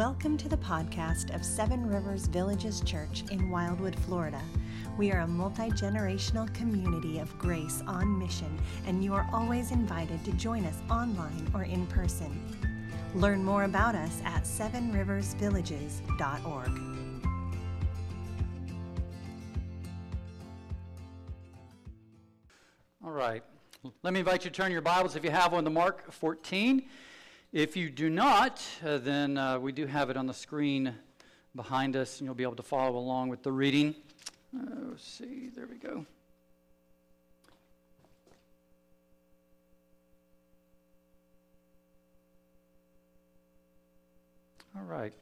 Welcome to the podcast of Seven Rivers Villages Church in Wildwood, Florida. We are a multi generational community of grace on mission, and you are always invited to join us online or in person. Learn more about us at sevenriversvillages.org. All right. Let me invite you to turn your Bibles, if you have one, to Mark 14. If you do not, uh, then uh, we do have it on the screen behind us, and you'll be able to follow along with the reading. Uh, see, there we go. All right.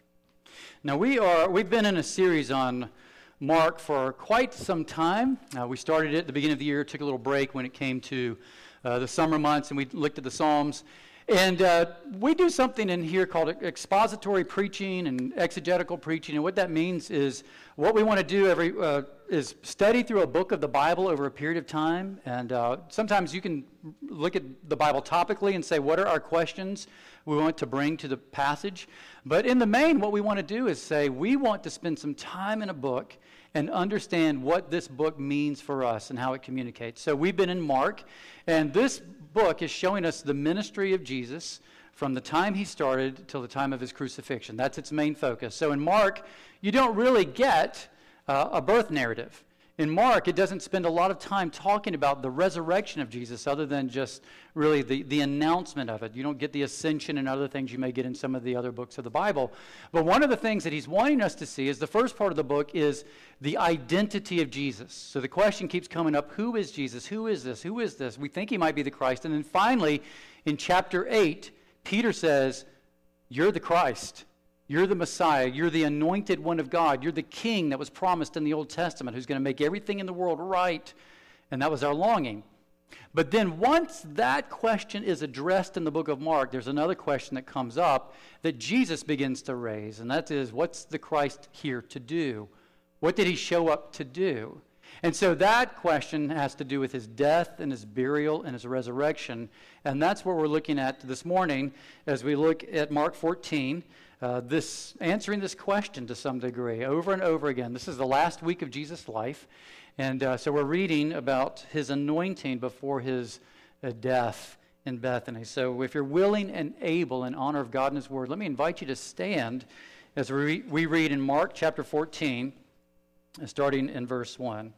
Now we are we've been in a series on Mark for quite some time. Uh, we started it at the beginning of the year, took a little break when it came to uh, the summer months, and we looked at the Psalms. And uh, we do something in here called expository preaching and exegetical preaching. And what that means is what we want to do every uh, is study through a book of the Bible over a period of time. And uh, sometimes you can look at the Bible topically and say, what are our questions we want to bring to the passage? But in the main, what we want to do is say, we want to spend some time in a book and understand what this book means for us and how it communicates. So we've been in Mark, and this book is showing us the ministry of Jesus from the time he started till the time of his crucifixion. That's its main focus. So in Mark, you don't really get uh, a birth narrative. In Mark, it doesn't spend a lot of time talking about the resurrection of Jesus other than just really the, the announcement of it. You don't get the ascension and other things you may get in some of the other books of the Bible. But one of the things that he's wanting us to see is the first part of the book is the identity of Jesus. So the question keeps coming up who is Jesus? Who is this? Who is this? We think he might be the Christ. And then finally, in chapter 8, Peter says, You're the Christ. You're the Messiah. You're the anointed one of God. You're the king that was promised in the Old Testament who's going to make everything in the world right. And that was our longing. But then, once that question is addressed in the book of Mark, there's another question that comes up that Jesus begins to raise, and that is what's the Christ here to do? What did he show up to do? And so that question has to do with his death and his burial and his resurrection. And that's what we're looking at this morning as we look at Mark 14 uh, this answering this question to some degree over and over again. This is the last week of Jesus' life, and uh, so we're reading about his anointing before his uh, death in Bethany. So, if you're willing and able in honor of God and His Word, let me invite you to stand as we, we read in Mark chapter 14, starting in verse 1.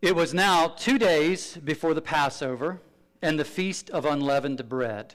It was now two days before the Passover and the feast of unleavened bread.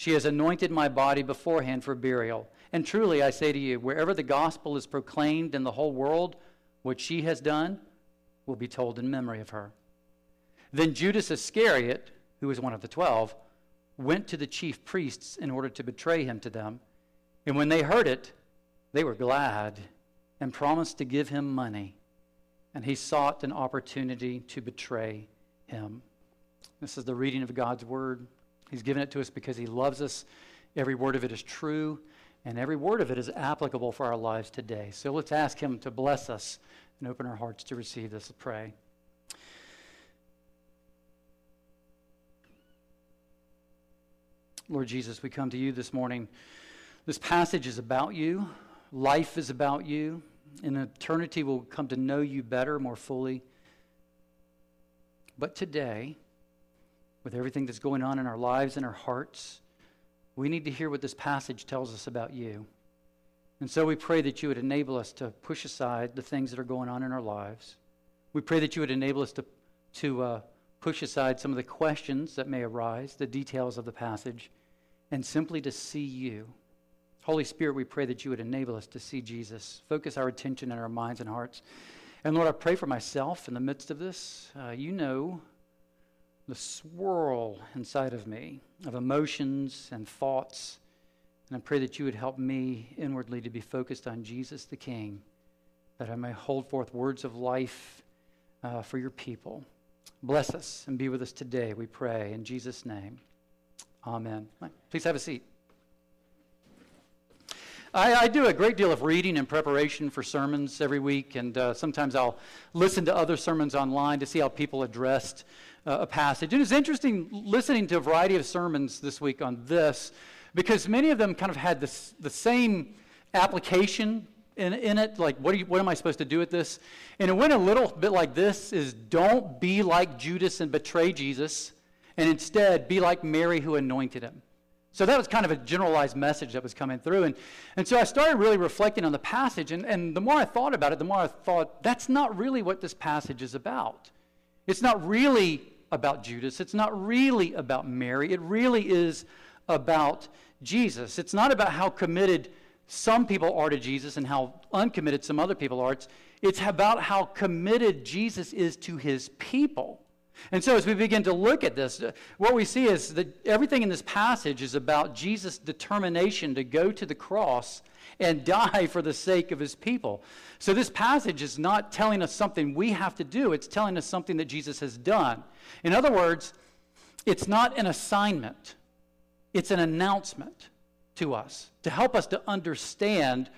She has anointed my body beforehand for burial. And truly, I say to you, wherever the gospel is proclaimed in the whole world, what she has done will be told in memory of her. Then Judas Iscariot, who was one of the twelve, went to the chief priests in order to betray him to them. And when they heard it, they were glad and promised to give him money. And he sought an opportunity to betray him. This is the reading of God's word. He's given it to us because He loves us. Every word of it is true, and every word of it is applicable for our lives today. So let's ask Him to bless us and open our hearts to receive this. Let's pray. Lord Jesus, we come to you this morning. This passage is about you. Life is about you. In eternity, we'll come to know you better, more fully. But today, with everything that's going on in our lives and our hearts, we need to hear what this passage tells us about you. And so we pray that you would enable us to push aside the things that are going on in our lives. We pray that you would enable us to, to uh, push aside some of the questions that may arise, the details of the passage, and simply to see you. Holy Spirit, we pray that you would enable us to see Jesus, focus our attention and our minds and hearts. And Lord, I pray for myself in the midst of this. Uh, you know the swirl inside of me of emotions and thoughts. And I pray that you would help me inwardly to be focused on Jesus the King, that I may hold forth words of life uh, for your people. Bless us and be with us today, we pray. In Jesus' name, amen. Please have a seat. I, I, do a great deal of reading in preparation for sermons every week, and uh, sometimes I'll listen to other sermons online to see how people addressed uh, a passage. And it's interesting listening to a variety of sermons this week on this because many of them kind of had this, the same application in, in it. Like, what, you, what am I supposed to do with this? And it went a little bit like this is don't be like Judas and betray Jesus, and instead be like Mary who anointed him. So that was kind of a generalized message that was coming through. And, and so I started really reflecting on the passage. And, and the more I thought about it, the more I thought, that's not really what this passage is about. It's not really about Judas. It's not really about Mary. It really is about Jesus. It's not about how committed some people are to Jesus and how uncommitted some other people are. It's, it's about how committed Jesus is to his people. And so, as we begin to look at this, uh, what we see is that everything in this passage is about Jesus' determination to go to the cross and die for the sake of his people. So, this passage is not telling us something we have to do, it's telling us something that Jesus has done. In other words, it's not an assignment, it's an announcement to us to help us to understand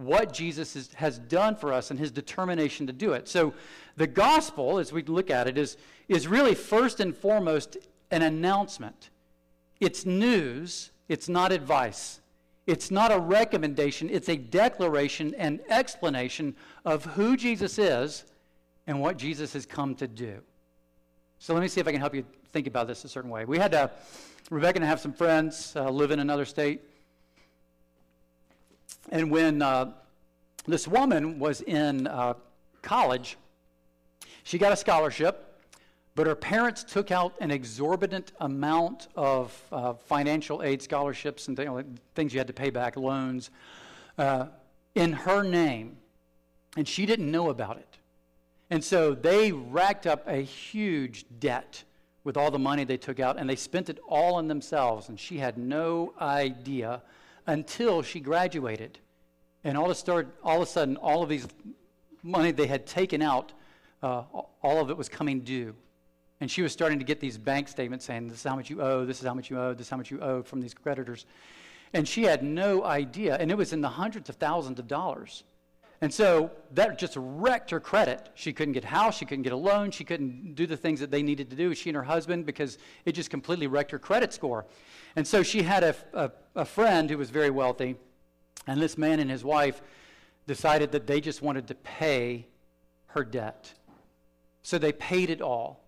what Jesus is, has done for us and his determination to do it. So, the gospel, as we look at it, is, is really first and foremost an announcement. It's news, it's not advice. It's not a recommendation, it's a declaration and explanation of who Jesus is and what Jesus has come to do. So let me see if I can help you think about this a certain way. We had uh, Rebecca and I have some friends uh, live in another state. And when uh, this woman was in uh, college, she got a scholarship, but her parents took out an exorbitant amount of uh, financial aid scholarships and th- things you had to pay back, loans, uh, in her name. And she didn't know about it. And so they racked up a huge debt with all the money they took out, and they spent it all on themselves. And she had no idea until she graduated. And all of, start, all of a sudden, all of these money they had taken out, uh, all of it was coming due. And she was starting to get these bank statements saying, This is how much you owe, this is how much you owe, this is how much you owe from these creditors. And she had no idea. And it was in the hundreds of thousands of dollars. And so that just wrecked her credit. She couldn't get a house, she couldn't get a loan, she couldn't do the things that they needed to do, she and her husband, because it just completely wrecked her credit score. And so she had a, a, a friend who was very wealthy, and this man and his wife decided that they just wanted to pay her debt. So they paid it all.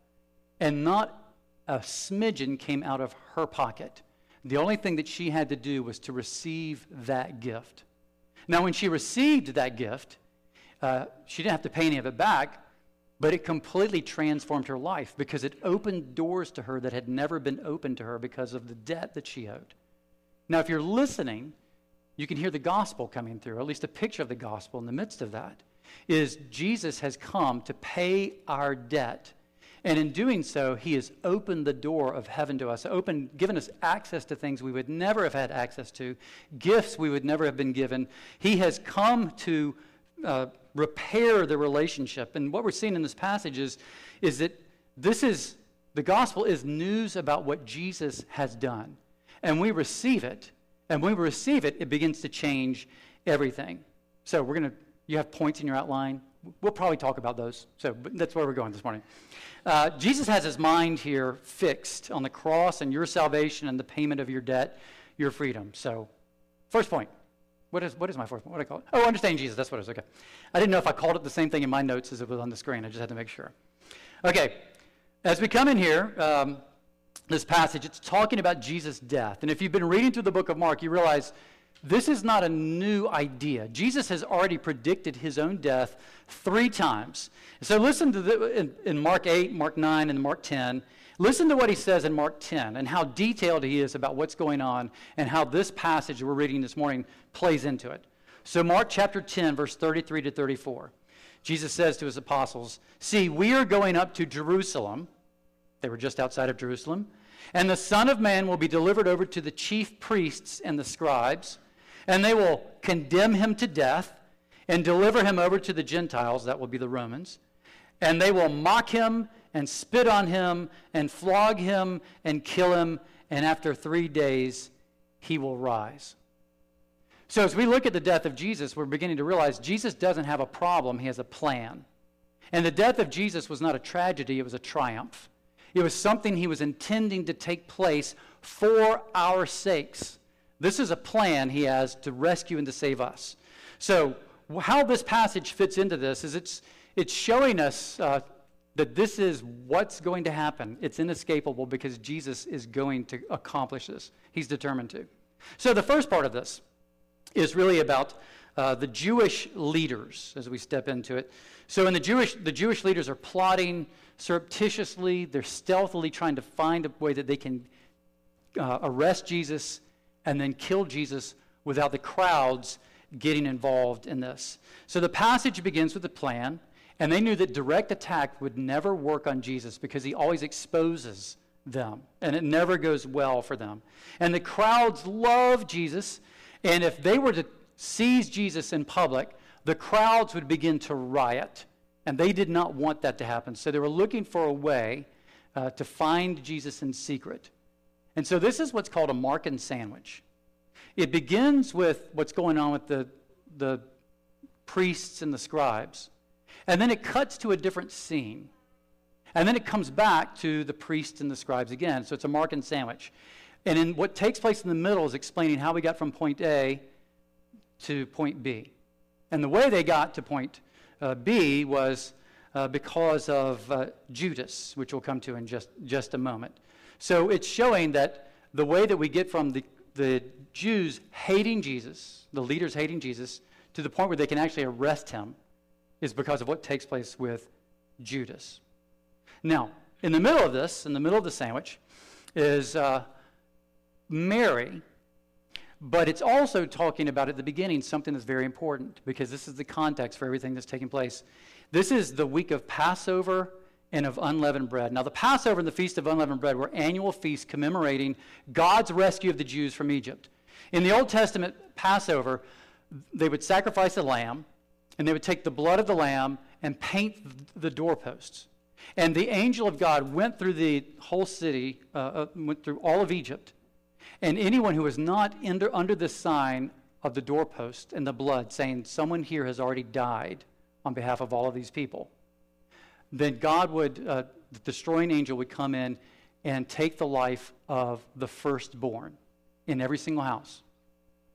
And not a smidgen came out of her pocket. The only thing that she had to do was to receive that gift. Now, when she received that gift, uh, she didn't have to pay any of it back, but it completely transformed her life because it opened doors to her that had never been opened to her because of the debt that she owed. Now, if you're listening, you can hear the gospel coming through, or at least a picture of the gospel in the midst of that. Is Jesus has come to pay our debt and in doing so, he has opened the door of heaven to us, opened, given us access to things we would never have had access to, gifts we would never have been given. He has come to uh, repair the relationship. And what we're seeing in this passage is, is that this is, the gospel is news about what Jesus has done. And we receive it. And when we receive it, it begins to change everything. So we're going to, you have points in your outline. We'll probably talk about those. So that's where we're going this morning. Uh, Jesus has his mind here fixed on the cross and your salvation and the payment of your debt, your freedom. So, first point. What is, what is my first point? What do I call it? Oh, understanding Jesus. That's what it is. Okay. I didn't know if I called it the same thing in my notes as it was on the screen. I just had to make sure. Okay. As we come in here, um, this passage, it's talking about Jesus' death. And if you've been reading through the book of Mark, you realize this is not a new idea. Jesus has already predicted his own death three times. So listen to the, in, in Mark 8, Mark 9, and Mark 10. Listen to what he says in Mark 10 and how detailed he is about what's going on and how this passage we're reading this morning plays into it. So, Mark chapter 10, verse 33 to 34. Jesus says to his apostles, See, we are going up to Jerusalem. They were just outside of Jerusalem. And the Son of Man will be delivered over to the chief priests and the scribes, and they will condemn him to death and deliver him over to the Gentiles, that will be the Romans. And they will mock him and spit on him and flog him and kill him, and after three days he will rise. So, as we look at the death of Jesus, we're beginning to realize Jesus doesn't have a problem, he has a plan. And the death of Jesus was not a tragedy, it was a triumph. It was something he was intending to take place for our sakes. This is a plan he has to rescue and to save us. So, how this passage fits into this is it's, it's showing us uh, that this is what's going to happen. It's inescapable because Jesus is going to accomplish this. He's determined to. So, the first part of this is really about uh, the Jewish leaders as we step into it. So, in the Jewish, the Jewish leaders are plotting surreptitiously, they're stealthily trying to find a way that they can uh, arrest Jesus and then kill Jesus without the crowds getting involved in this. So, the passage begins with a plan. And they knew that direct attack would never work on Jesus because he always exposes them, and it never goes well for them. And the crowds love Jesus, and if they were to seize Jesus in public, the crowds would begin to riot. And they did not want that to happen. So they were looking for a way uh, to find Jesus in secret. And so this is what's called a Markan sandwich. It begins with what's going on with the, the priests and the scribes. And then it cuts to a different scene. And then it comes back to the priests and the scribes again. So it's a Markan sandwich. And in what takes place in the middle is explaining how we got from point A to point B. And the way they got to point uh, B was uh, because of uh, Judas, which we'll come to in just, just a moment. So it's showing that the way that we get from the, the Jews hating Jesus, the leaders hating Jesus, to the point where they can actually arrest him is because of what takes place with Judas. Now, in the middle of this, in the middle of the sandwich, is uh, Mary, but it's also talking about at the beginning something that's very important because this is the context for everything that's taking place. This is the week of Passover and of unleavened bread. Now, the Passover and the Feast of Unleavened Bread were annual feasts commemorating God's rescue of the Jews from Egypt. In the Old Testament Passover, they would sacrifice a lamb, and they would take the blood of the lamb and paint the doorposts. And the angel of God went through the whole city, uh, uh, went through all of Egypt. And anyone who was not under, under the sign of the doorpost and the blood, saying, Someone here has already died on behalf of all of these people, then God would, uh, the destroying angel would come in and take the life of the firstborn in every single house.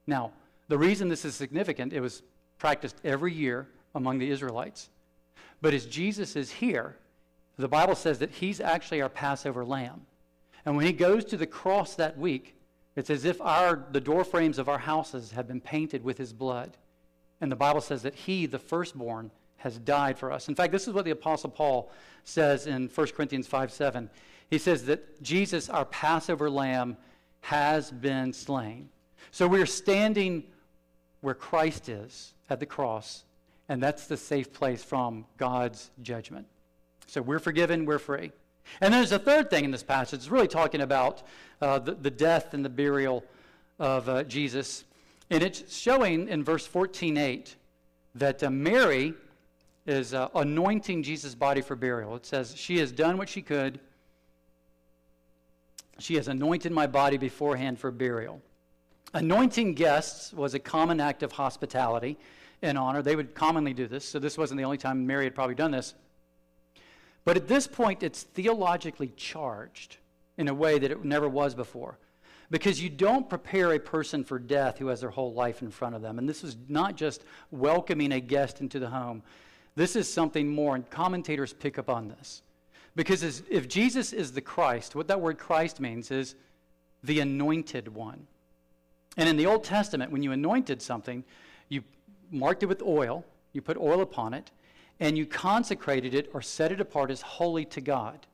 Now, the reason this is significant, it was practiced every year among the Israelites. But as Jesus is here, the Bible says that he's actually our Passover lamb. And when he goes to the cross that week, it's as if our, the door frames of our houses have been painted with his blood. And the Bible says that he, the firstborn, has died for us. In fact, this is what the Apostle Paul says in 1 Corinthians 5 7. He says that Jesus, our Passover lamb, has been slain. So we're standing where Christ is at the cross, and that's the safe place from God's judgment. So we're forgiven, we're free. And there's a third thing in this passage. It's really talking about uh, the, the, death and the burial of uh, Jesus. And it's showing in verse 14:8 that uh, Mary is uh, anointing Jesus' body for burial. It says, She has done what she could. She has anointed my body beforehand for burial. Anointing guests was a common act of hospitality and honor. They would commonly do this, so this wasn't the only time Mary had probably done this. But at this point, it's theologically charged in a way that it never was before. Because you don't prepare a person for death who has their whole life in front of them. And this is not just welcoming a guest into the home, this is something more, and commentators pick up on this. Because if Jesus is the Christ, what that word Christ means is the anointed one. And in the Old Testament, when you anointed something, you marked it with oil, you put oil upon it, and you consecrated it or set it apart as holy to God.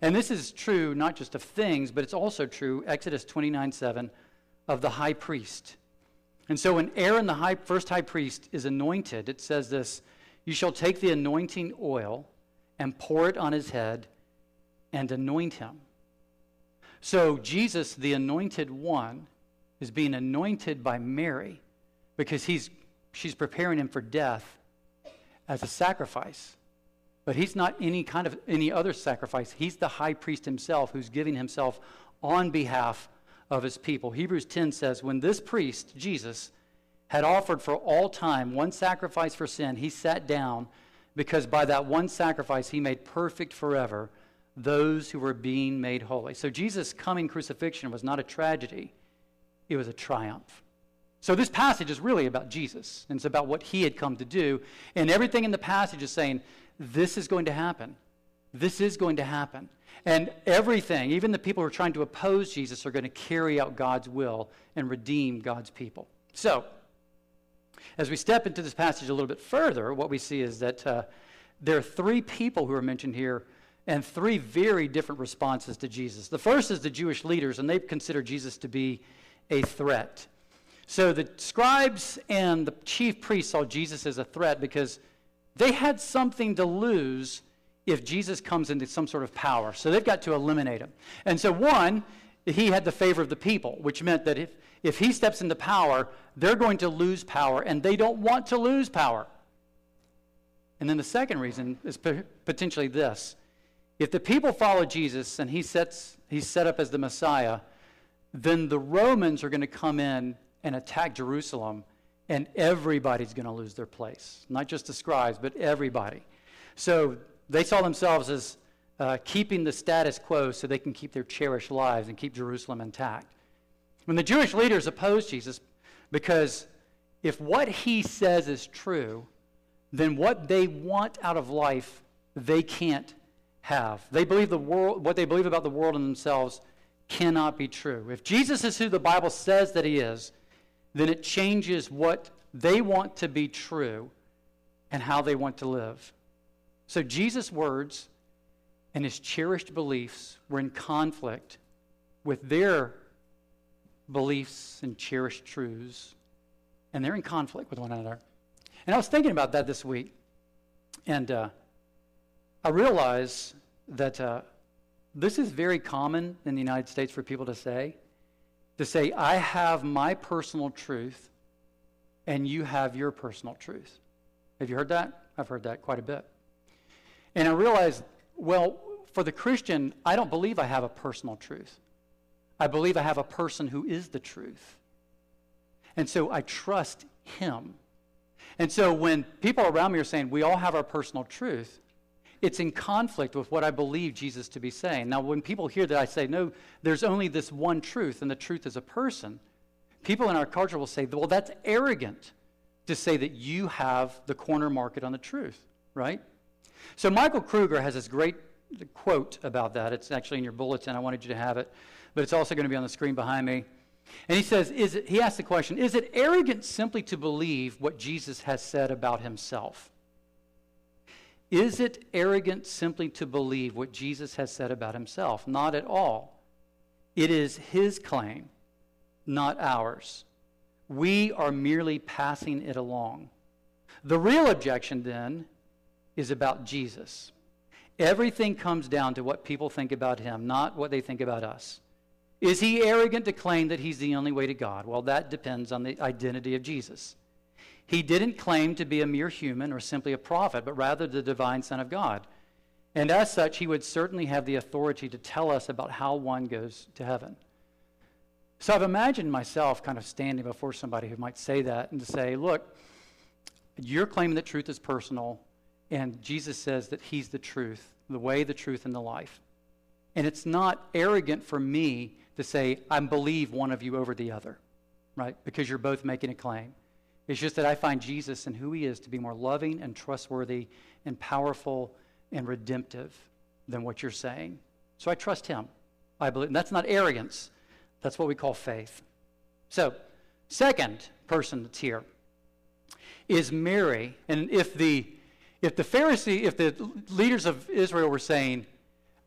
And this is true not just of things, but it's also true, Exodus 29 7, of the high priest. And so when Aaron, the high, first high priest, is anointed, it says this You shall take the anointing oil and pour it on his head and anoint him. So Jesus, the anointed one, is being anointed by Mary because he's, she's preparing him for death as a sacrifice. But he's not any kind of any other sacrifice. He's the high priest himself who's giving himself on behalf of his people. Hebrews 10 says, When this priest, Jesus, had offered for all time one sacrifice for sin, he sat down because by that one sacrifice he made perfect forever those who were being made holy. So Jesus' coming crucifixion was not a tragedy, it was a triumph. So this passage is really about Jesus, and it's about what he had come to do. And everything in the passage is saying, this is going to happen. This is going to happen. And everything, even the people who are trying to oppose Jesus, are going to carry out God's will and redeem God's people. So, as we step into this passage a little bit further, what we see is that uh, there are three people who are mentioned here and three very different responses to Jesus. The first is the Jewish leaders, and they consider Jesus to be a threat. So the scribes and the chief priests saw Jesus as a threat because they had something to lose if Jesus comes into some sort of power. So they've got to eliminate him. And so, one, he had the favor of the people, which meant that if, if he steps into power, they're going to lose power, and they don't want to lose power. And then the second reason is potentially this if the people follow Jesus and he sets, he's set up as the Messiah, then the Romans are going to come in and attack Jerusalem, and everybody's going to lose their place. Not just the scribes, but everybody. So they saw themselves as uh, keeping the status quo so they can keep their cherished lives and keep Jerusalem intact. When the Jewish leaders opposed Jesus, because if what he says is true, then what they want out of life, they can't have. They believe the world, what they believe about the world and themselves cannot be true. If Jesus is who the Bible says that he is, then it changes what they want to be true and how they want to live. So Jesus' words and his cherished beliefs were in conflict with their beliefs and cherished truths, and they're in conflict with one another. And I was thinking about that this week, and uh, I realized that uh, this is very common in the United States for people to say to say, I have my personal truth and you have your personal truth. Have you heard that? I've heard that quite a bit. And I realized, well, for the Christian, I don't believe I have a personal truth. I believe I have a person who is the truth. And so I trust him. And so when people around me are saying, we all have our personal truth, it's in conflict with what I believe Jesus to be saying. Now, when people hear that I say, no, there's only this one truth, and the truth is a person, people in our culture will say, well, that's arrogant to say that you have the corner market on the truth, right? So, Michael Kruger has this great quote about that. It's actually in your bulletin. I wanted you to have it, but it's also going to be on the screen behind me. And he says, is it, he asks the question, is it arrogant simply to believe what Jesus has said about himself? Is it arrogant simply to believe what Jesus has said about himself? Not at all. It is his claim, not ours. We are merely passing it along. The real objection, then, is about Jesus. Everything comes down to what people think about him, not what they think about us. Is he arrogant to claim that he's the only way to God? Well, that depends on the identity of Jesus. He didn't claim to be a mere human or simply a prophet, but rather the divine Son of God. And as such, he would certainly have the authority to tell us about how one goes to heaven. So I've imagined myself kind of standing before somebody who might say that and to say, look, you're claiming that truth is personal, and Jesus says that he's the truth, the way, the truth, and the life. And it's not arrogant for me to say, I believe one of you over the other, right? Because you're both making a claim. It's just that I find Jesus and who he is to be more loving and trustworthy and powerful and redemptive than what you're saying. So I trust him. I believe. And that's not arrogance. That's what we call faith. So Second person that's here is Mary. And if the if the Pharisee, if the leaders of Israel were saying,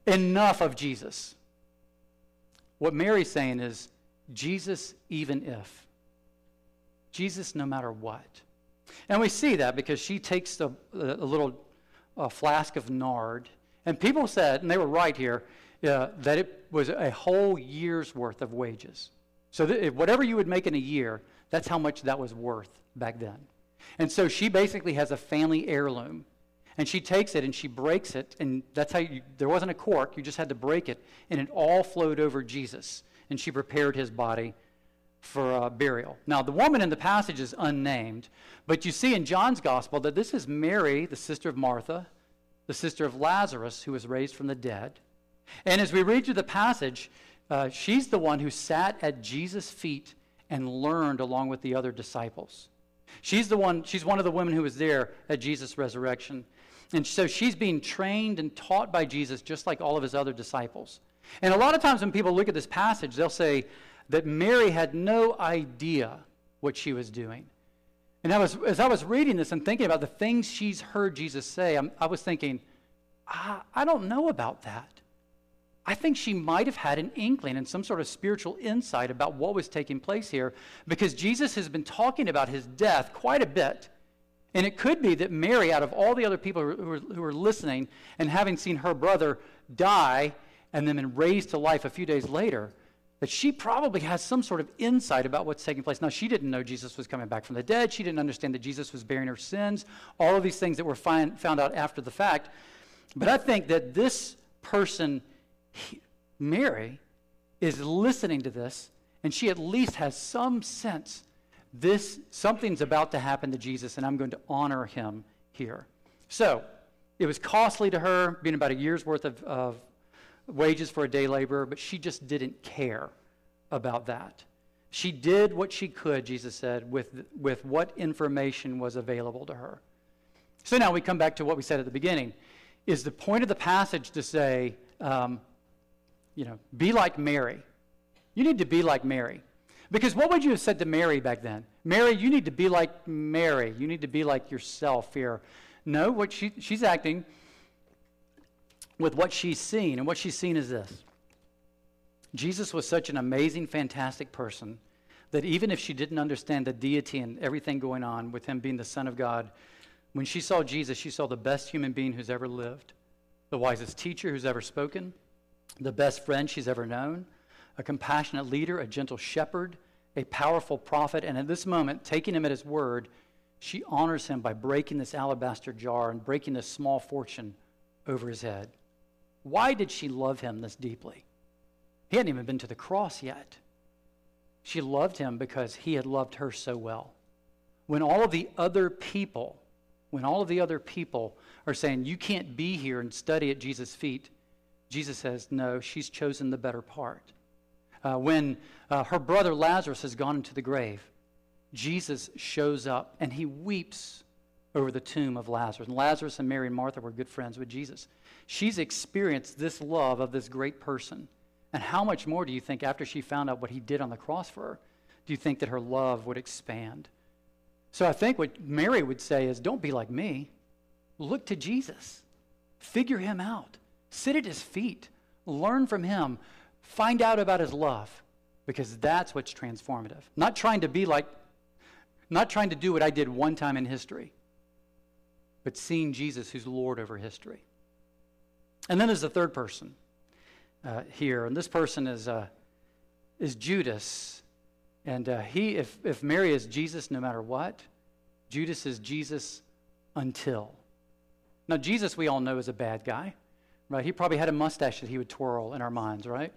enough of Jesus, what Mary's saying is, Jesus, even if. Jesus, no matter what. And we see that because she takes a, a little a flask of nard, and people said, and they were right here, uh, that it was a whole year's worth of wages. So that whatever you would make in a year, that's how much that was worth back then. And so she basically has a family heirloom. And she takes it and she breaks it, and that's how you, there wasn't a cork, you just had to break it, and it all flowed over Jesus. And she prepared his body for uh, burial. Now, the woman in the passage is unnamed, but you see in John's gospel that this is Mary, the sister of Martha, the sister of Lazarus, who was raised from the dead. And as we read through the passage, uh, she's the one who sat at Jesus' feet and learned along with the other disciples. She's the one, she's one of the women who was there at Jesus' resurrection. And so she's being trained and taught by Jesus just like all of his other disciples. And a lot of times when people look at this passage, they'll say, that Mary had no idea what she was doing. And I was, as I was reading this and thinking about the things she's heard Jesus say, I'm, i was thinking, I, I don't know about that. I think she might have had an inkling and some sort of spiritual insight about what was taking place here because Jesus has been talking about his death quite a bit. And it could be that Mary, out of all the other people who were listening and having seen her brother die and then been raised to life a few days later, that she probably has some sort of insight about what's taking place. Now, she didn't know Jesus was coming back from the dead. She didn't understand that Jesus was bearing her sins, all of these things that were find, found out after the fact. But I think that this person, Mary, is listening to this, and she at least has some sense this something's about to happen to Jesus, and I'm going to honor him here. So, it was costly to her, being about a year's worth of, of wages for a day laborer, but she just didn't care about that. She did what she could, Jesus said, with, with what information was available to her. So now we come back to what we said at the beginning. Is the point of the passage to say, um, you know, be like Mary? You need to be like Mary. Because what would you have said to Mary back then? Mary, you need to be like Mary. You need to be like yourself here. No, what she, she's acting with what she's seen. And what she's seen is this Jesus was such an amazing, fantastic person that even if she didn't understand the deity and everything going on with him being the Son of God, when she saw Jesus, she saw the best human being who's ever lived, the wisest teacher who's ever spoken, the best friend she's ever known, a compassionate leader, a gentle shepherd, a powerful prophet. And at this moment, taking him at his word, she honors him by breaking this alabaster jar and breaking this small fortune over his head. Why did she love him this deeply? He hadn't even been to the cross yet. She loved him because he had loved her so well. When all of the other people, when all of the other people are saying, you can't be here and study at Jesus' feet, Jesus says, no, she's chosen the better part. Uh, when uh, her brother Lazarus has gone into the grave, Jesus shows up and he weeps over the tomb of Lazarus. And Lazarus and Mary and Martha were good friends with Jesus. She's experienced this love of this great person. And how much more do you think, after she found out what he did on the cross for her, do you think that her love would expand? So I think what Mary would say is don't be like me. Look to Jesus, figure him out, sit at his feet, learn from him, find out about his love, because that's what's transformative. Not trying to be like, not trying to do what I did one time in history, but seeing Jesus who's Lord over history. And then there's a third person uh, here, and this person is, uh, is Judas. And uh, he, if, if Mary is Jesus no matter what, Judas is Jesus until. Now, Jesus, we all know, is a bad guy, right? He probably had a mustache that he would twirl in our minds, right?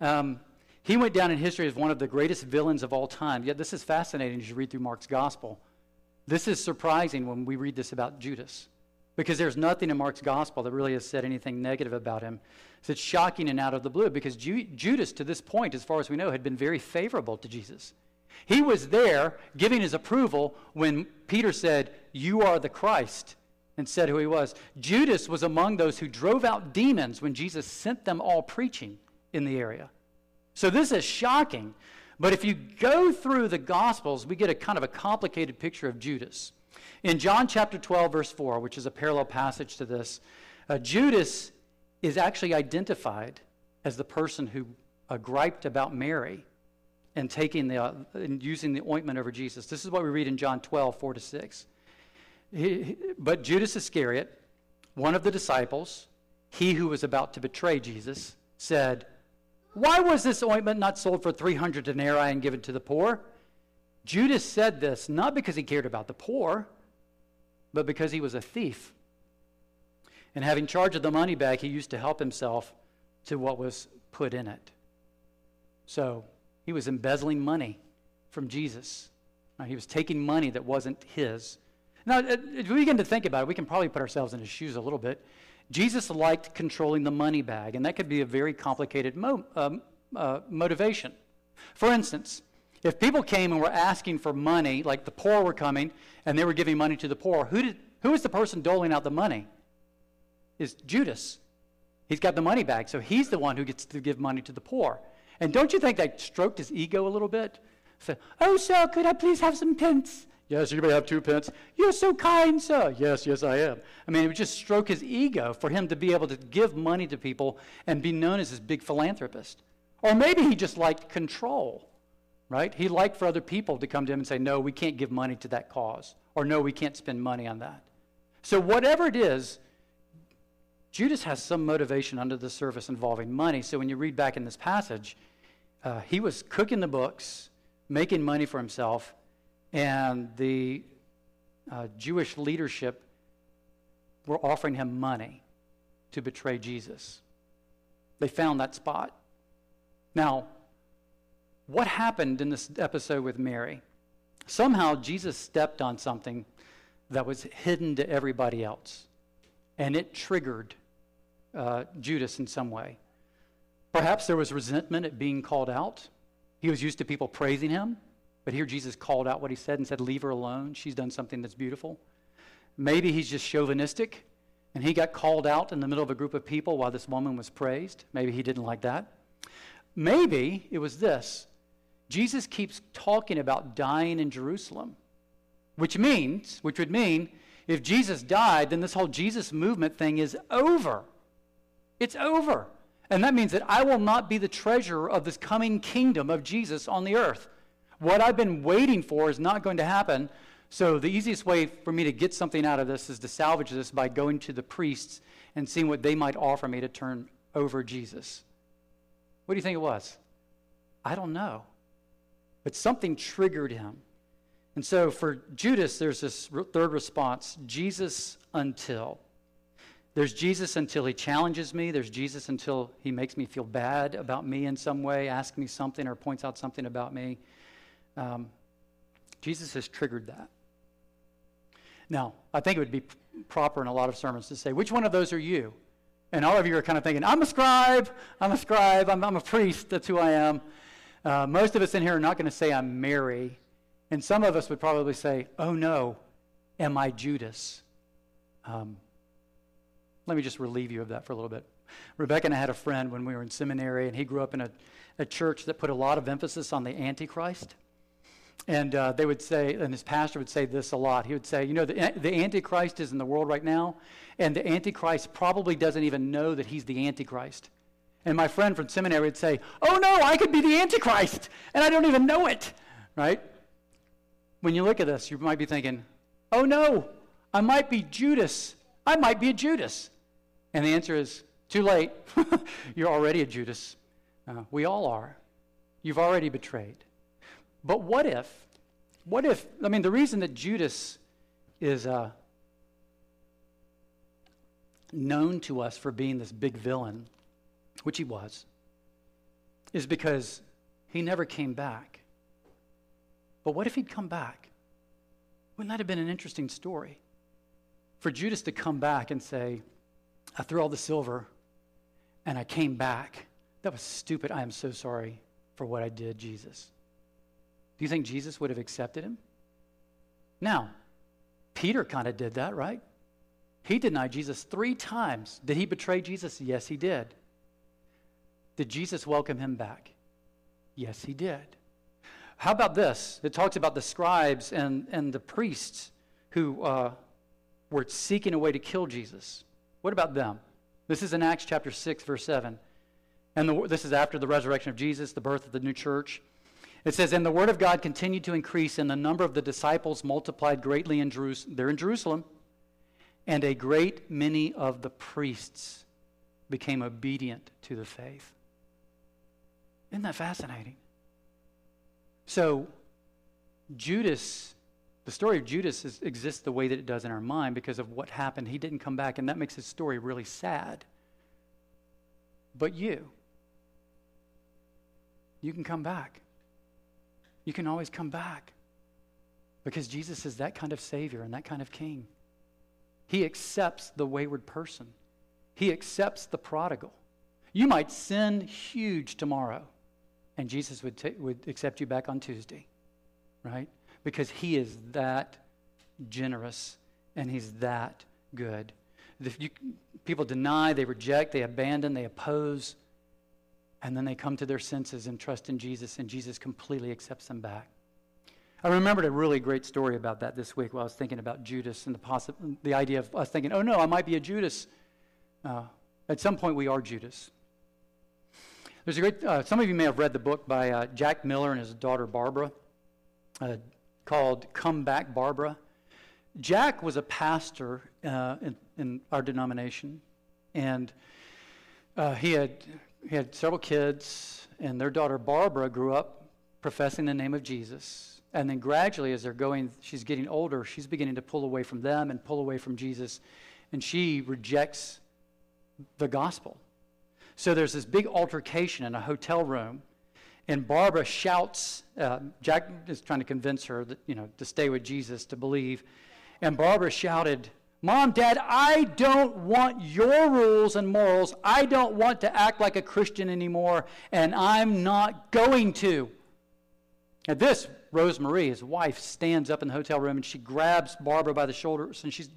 Um, he went down in history as one of the greatest villains of all time. Yet, this is fascinating as you read through Mark's gospel. This is surprising when we read this about Judas. Because there's nothing in Mark's gospel that really has said anything negative about him. So it's shocking and out of the blue because Ju- Judas, to this point, as far as we know, had been very favorable to Jesus. He was there giving his approval when Peter said, You are the Christ, and said who he was. Judas was among those who drove out demons when Jesus sent them all preaching in the area. So this is shocking. But if you go through the Gospels, we get a kind of a complicated picture of Judas. In John chapter 12, verse 4, which is a parallel passage to this, uh, Judas is actually identified as the person who uh, griped about Mary and taking the uh, and using the ointment over Jesus. This is what we read in John 12, 4 to 6. He, but Judas Iscariot, one of the disciples, he who was about to betray Jesus, said, Why was this ointment not sold for 300 denarii and given to the poor? Judas said this not because he cared about the poor, but because he was a thief. And having charge of the money bag, he used to help himself to what was put in it. So he was embezzling money from Jesus. He was taking money that wasn't his. Now, uh, if we begin to think about it, we can probably put ourselves in his shoes a little bit. Jesus liked controlling the money bag, and that could be a very complicated mo- um, uh, motivation. For instance, if people came and were asking for money, like the poor were coming and they were giving money to the poor, who, did, who was the person doling out the money? Is Judas. He's got the money bag, so he's the one who gets to give money to the poor. And don't you think that stroked his ego a little bit? Say, oh, sir, could I please have some pence? Yes, may have two pence. You're so kind, sir. Yes, yes, I am. I mean, it would just stroke his ego for him to be able to give money to people and be known as this big philanthropist. Or maybe he just liked control, right? He liked for other people to come to him and say, no, we can't give money to that cause. Or no, we can't spend money on that. So, whatever it is, Judas has some motivation under the surface involving money. So, when you read back in this passage, uh, he was cooking the books, making money for himself and the uh, Jewish leadership were offering him money to betray Jesus. They found that spot. Now, what happened in this episode with Mary? Somehow Jesus stepped on something that was hidden to everybody else, and it triggered uh, Judas in some way. Perhaps there was resentment at being called out. He was used to people praising him. But here Jesus called out what he said and said, Leave her alone. She's done something that's beautiful. Maybe he's just chauvinistic and he got called out in the middle of a group of people while this woman was praised. Maybe he didn't like that. Maybe it was this Jesus keeps talking about dying in Jerusalem, which means, which would mean, if Jesus died, then this whole Jesus movement thing is over. It's over. And that means that I will not be the treasurer of this coming kingdom of Jesus on the earth. What I've been waiting for is not going to happen. So the easiest way for me to get something out of this is to salvage this by going to the priests and seeing what they might offer me to turn over Jesus. What do you think it was? I don't know. But something triggered him. And so for Judas, there's this third response Jesus until. There's Jesus until he challenges me. There's Jesus until he makes me feel bad about me in some way, asks me something, or points out something about me. Um, Jesus has triggered that. Now, I think it would be proper in a lot of sermons to say, which one of those are you? And all of you are kind of thinking, I'm a scribe, I'm a scribe, I'm, I'm a priest, that's who I am. Uh, most of us in here are not going to say, I'm Mary. And some of us would probably say, oh no, am I Judas? Um, let me just relieve you of that for a little bit. Rebecca and I had a friend when we were in seminary, and he grew up in a, a church that put a lot of emphasis on the Antichrist. And uh, they would say, and his pastor would say this a lot. He would say, you know, the, the Antichrist is in the world right now, and the Antichrist probably doesn't even know that he's the Antichrist. And my friend from seminary would say, oh no, I could be the Antichrist, and I don't even know it, right? When you look at this, you might be thinking, oh no, I might be Judas. I might be a Judas. And the answer is, too late. You're already a Judas. Uh, we all are. You've already betrayed. But what if, what if, I mean, the reason that Judas is uh, known to us for being this big villain, which he was, is because he never came back. But what if he'd come back? Wouldn't that have been an interesting story? For Judas to come back and say, I threw all the silver and I came back. That was stupid. I am so sorry for what I did, Jesus. Do you think Jesus would have accepted him? Now, Peter kind of did that, right? He denied Jesus three times. Did he betray Jesus? Yes, he did. Did Jesus welcome him back? Yes, he did. How about this? It talks about the scribes and, and the priests who uh, were seeking a way to kill Jesus. What about them? This is in Acts chapter 6, verse 7. And the, this is after the resurrection of Jesus, the birth of the new church. It says, And the word of God continued to increase, and the number of the disciples multiplied greatly in Jerusalem. They're in Jerusalem. And a great many of the priests became obedient to the faith. Isn't that fascinating? So, Judas, the story of Judas is, exists the way that it does in our mind because of what happened. He didn't come back, and that makes his story really sad. But you, you can come back. You can always come back because Jesus is that kind of Savior and that kind of King. He accepts the wayward person, He accepts the prodigal. You might sin huge tomorrow, and Jesus would, t- would accept you back on Tuesday, right? Because He is that generous and He's that good. If you, people deny, they reject, they abandon, they oppose, and then they come to their senses and trust in Jesus, and Jesus completely accepts them back. I remembered a really great story about that this week while I was thinking about Judas and the, possi- the idea of us thinking, oh no, I might be a Judas. Uh, at some point, we are Judas. There's a great, uh, some of you may have read the book by uh, Jack Miller and his daughter Barbara uh, called Come Back, Barbara. Jack was a pastor uh, in, in, our denomination, and uh, he had he had several kids, and their daughter Barbara grew up professing the name of Jesus. And then gradually, as they're going, she's getting older, she's beginning to pull away from them and pull away from Jesus. And she rejects the gospel. So there's this big altercation in a hotel room. And Barbara shouts, uh, Jack is trying to convince her that, you know, to stay with Jesus, to believe. And Barbara shouted, Mom, Dad, I don't want your rules and morals. I don't want to act like a Christian anymore, and I'm not going to. At this, Rosemarie, his wife, stands up in the hotel room and she grabs Barbara by the shoulders and she's,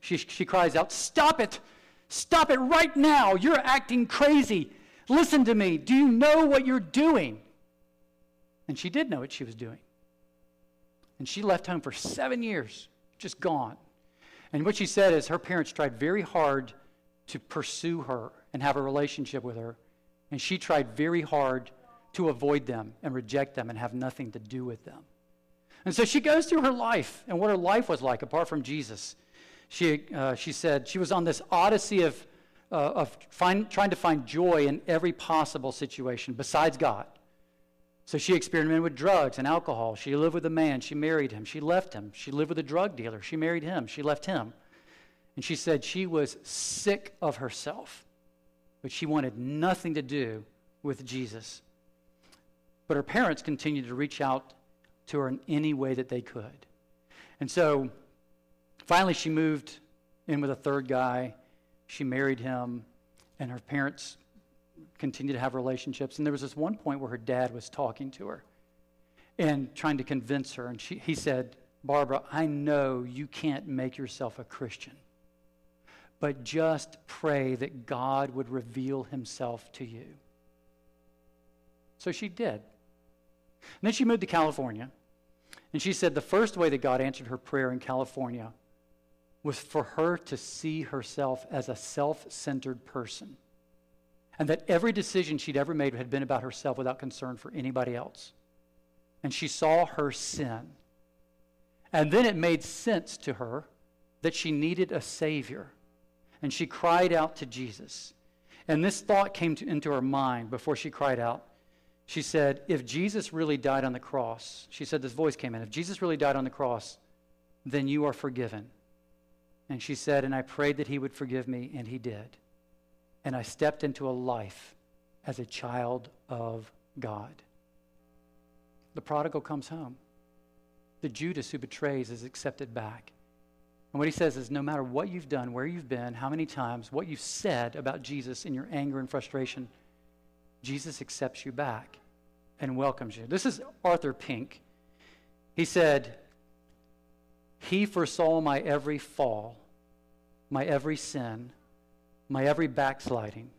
she, she cries out, Stop it! Stop it right now! You're acting crazy! Listen to me! Do you know what you're doing? And she did know what she was doing. And she left home for seven years, just gone. And what she said is her parents tried very hard to pursue her and have a relationship with her. And she tried very hard to avoid them and reject them and have nothing to do with them. And so she goes through her life and what her life was like apart from Jesus. She, uh, she said she was on this odyssey of, uh, of find, trying to find joy in every possible situation besides God. So she experimented with drugs and alcohol. She lived with a man. She married him. She left him. She lived with a drug dealer. She married him. She left him. And she said she was sick of herself, but she wanted nothing to do with Jesus. But her parents continued to reach out to her in any way that they could. And so finally, she moved in with a third guy. She married him, and her parents continue to have relationships. And there was this one point where her dad was talking to her and trying to convince her. And she, he said, Barbara, I know you can't make yourself a Christian, but just pray that God would reveal himself to you. So she did. And then she moved to California. And she said the first way that God answered her prayer in California was for her to see herself as a self centered person and that every decision she'd ever made had been about herself without concern for anybody else. And she saw her sin. And then it made sense to her that she needed a Savior. And she cried out to Jesus. And this thought came to, into her mind before she cried out. She said, If Jesus really died on the cross, she said, this voice came in, if Jesus really died on the cross, then you are forgiven. And she said, And I prayed that he would forgive me, and he did and I stepped into a life as a child of God. The prodigal comes home. The Judas who betrays is accepted back. And what he says is no matter what you've done, where you've been, how many times, what you've said about Jesus in your anger and frustration, Jesus accepts you back and welcomes you. This is Arthur Pink. He said, He foresaw my every fall, my every sin my every backsliding,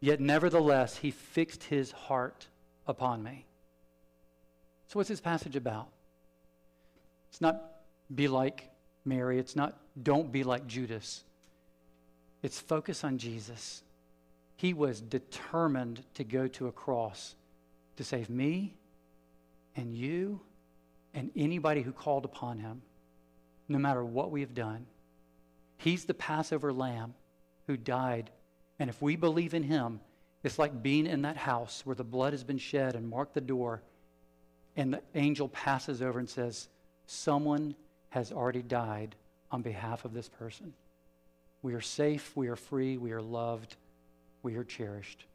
yet nevertheless he fixed his heart upon me. So, what's this passage about? It's not be like Mary, it's not don't be like Judas. It's focus on Jesus. He was determined to go to a cross to save me and you and anybody who called upon him, no matter what we have done. He's the Passover lamb who died. And if we believe in him, it's like being in that house where the blood has been shed and marked the door, and the angel passes over and says, Someone has already died on behalf of this person. We are safe, we are free, we are loved, we are cherished.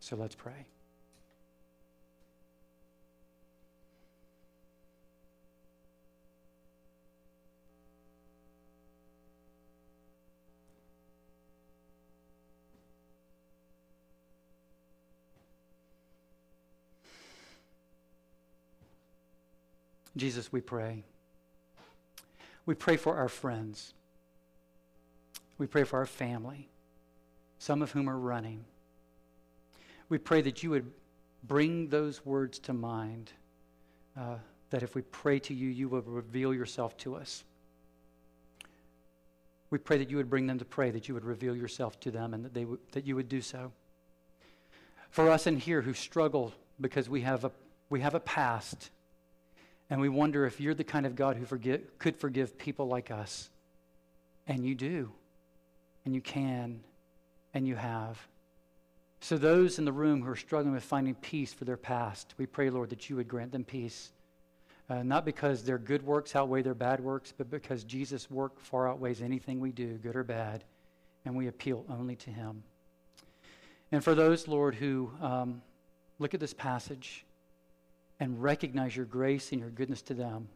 So let's pray. Jesus, we pray. We pray for our friends. We pray for our family, some of whom are running. We pray that you would bring those words to mind, uh, that if we pray to you, you will reveal yourself to us. We pray that you would bring them to pray, that you would reveal yourself to them, and that, they w- that you would do so. For us in here who struggle because we have a, we have a past, and we wonder if you're the kind of God who forgive, could forgive people like us, and you do and you can, and you have. So, those in the room who are struggling with finding peace for their past, we pray, Lord, that you would grant them peace. Uh, not because their good works outweigh their bad works, but because Jesus' work far outweighs anything we do, good or bad, and we appeal only to him. And for those, Lord, who um, look at this passage and recognize your grace and your goodness to them,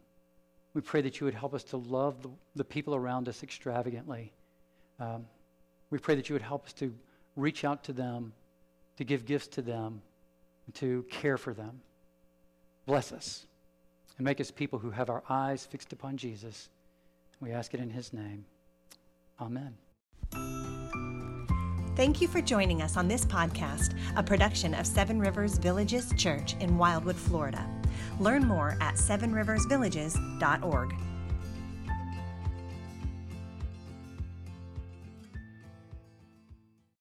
we pray that you would help us to love the, the people around us extravagantly. Um, we pray that you would help us to reach out to them, to give gifts to them, and to care for them. Bless us and make us people who have our eyes fixed upon Jesus. We ask it in his name. Amen. Thank you for joining us on this podcast, a production of Seven Rivers Villages Church in Wildwood, Florida. Learn more at sevenriversvillages.org.